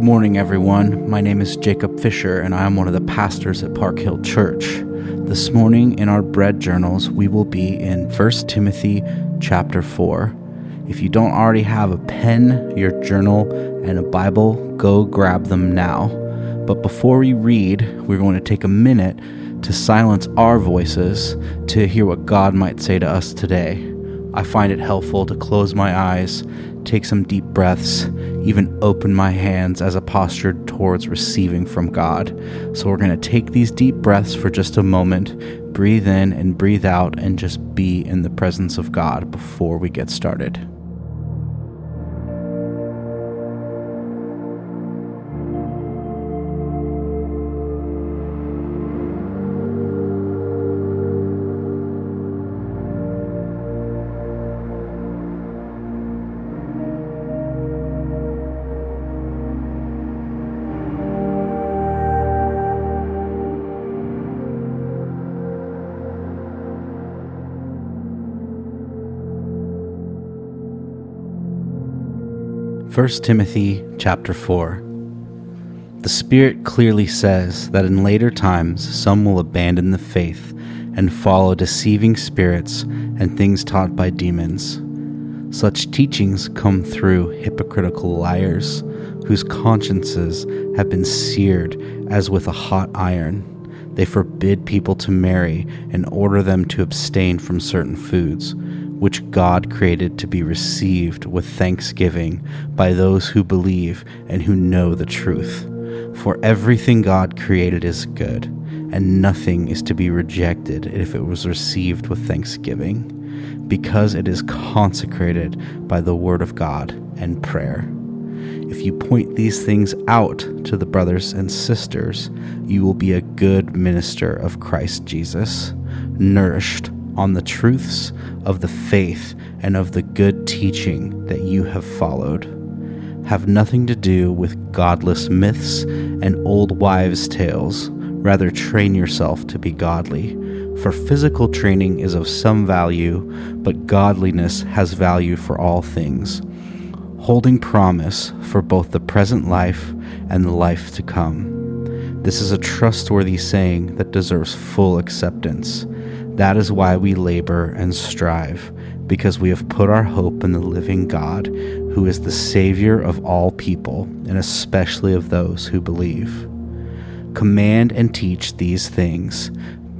Good morning, everyone. My name is Jacob Fisher, and I am one of the pastors at Park Hill Church. This morning in our bread journals, we will be in 1 Timothy chapter 4. If you don't already have a pen, your journal, and a Bible, go grab them now. But before we read, we're going to take a minute to silence our voices to hear what God might say to us today. I find it helpful to close my eyes, take some deep breaths, even open my hands as a posture towards receiving from God. So we're going to take these deep breaths for just a moment, breathe in and breathe out, and just be in the presence of God before we get started. First Timothy chapter 4 The Spirit clearly says that in later times some will abandon the faith and follow deceiving spirits and things taught by demons. Such teachings come through hypocritical liars whose consciences have been seared as with a hot iron. They forbid people to marry and order them to abstain from certain foods which God created to be received with thanksgiving by those who believe and who know the truth. For everything God created is good, and nothing is to be rejected if it was received with thanksgiving, because it is consecrated by the Word of God and prayer. If you point these things out to the brothers and sisters, you will be a good minister of Christ Jesus, nourished on the truths of the faith and of the good teaching that you have followed. Have nothing to do with godless myths and old wives' tales. Rather, train yourself to be godly. For physical training is of some value, but godliness has value for all things, holding promise for both the present life and the life to come. This is a trustworthy saying that deserves full acceptance. That is why we labor and strive, because we have put our hope in the living God, who is the Savior of all people, and especially of those who believe. Command and teach these things.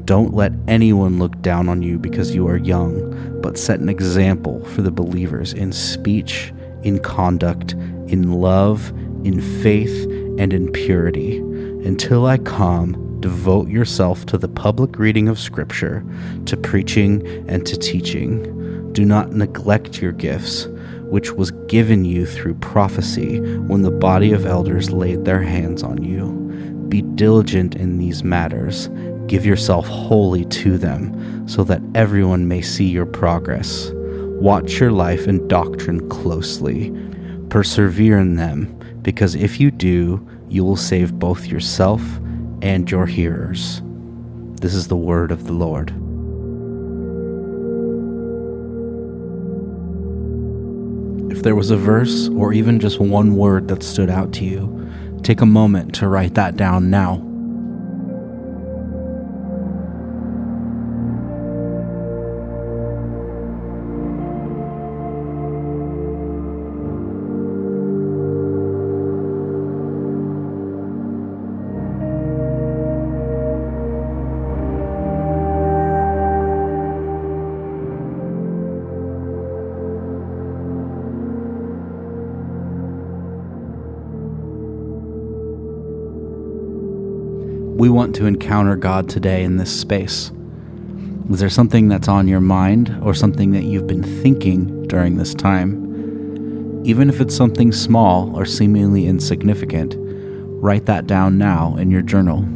Don't let anyone look down on you because you are young, but set an example for the believers in speech, in conduct, in love, in faith, and in purity. Until I come, devote yourself to the public reading of Scripture, to preaching, and to teaching. Do not neglect your gifts, which was given you through prophecy when the body of elders laid their hands on you. Be diligent in these matters. Give yourself wholly to them, so that everyone may see your progress. Watch your life and doctrine closely. Persevere in them, because if you do, you will save both yourself and your hearers. This is the word of the Lord. If there was a verse or even just one word that stood out to you, take a moment to write that down now. We want to encounter God today in this space. Is there something that's on your mind or something that you've been thinking during this time? Even if it's something small or seemingly insignificant, write that down now in your journal.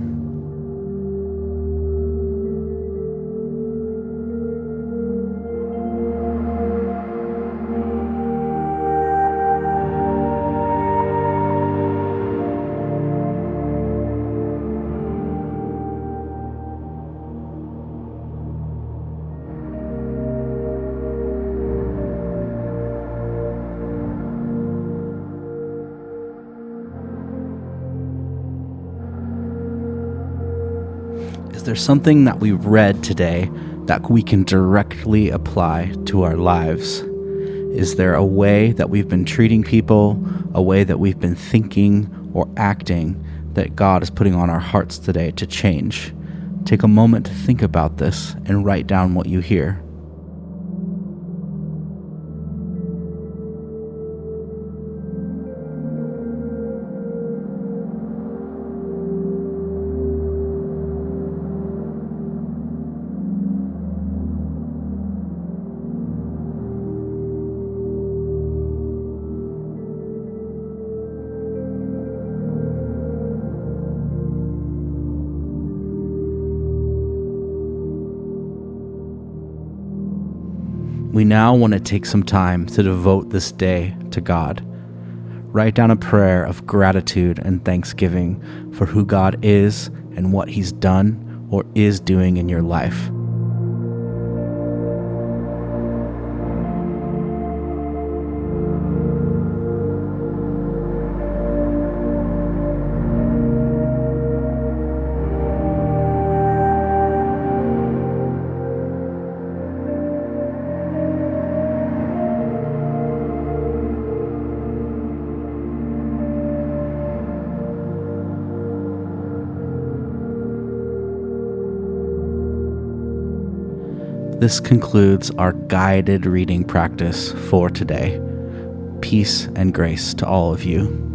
There something that we've read today that we can directly apply to our lives? Is there a way that we've been treating people, a way that we've been thinking or acting that God is putting on our hearts today to change? Take a moment to think about this and write down what you hear. We now want to take some time to devote this day to God. Write down a prayer of gratitude and thanksgiving for who God is and what He's done or is doing in your life. This concludes our guided reading practice for today. Peace and grace to all of you.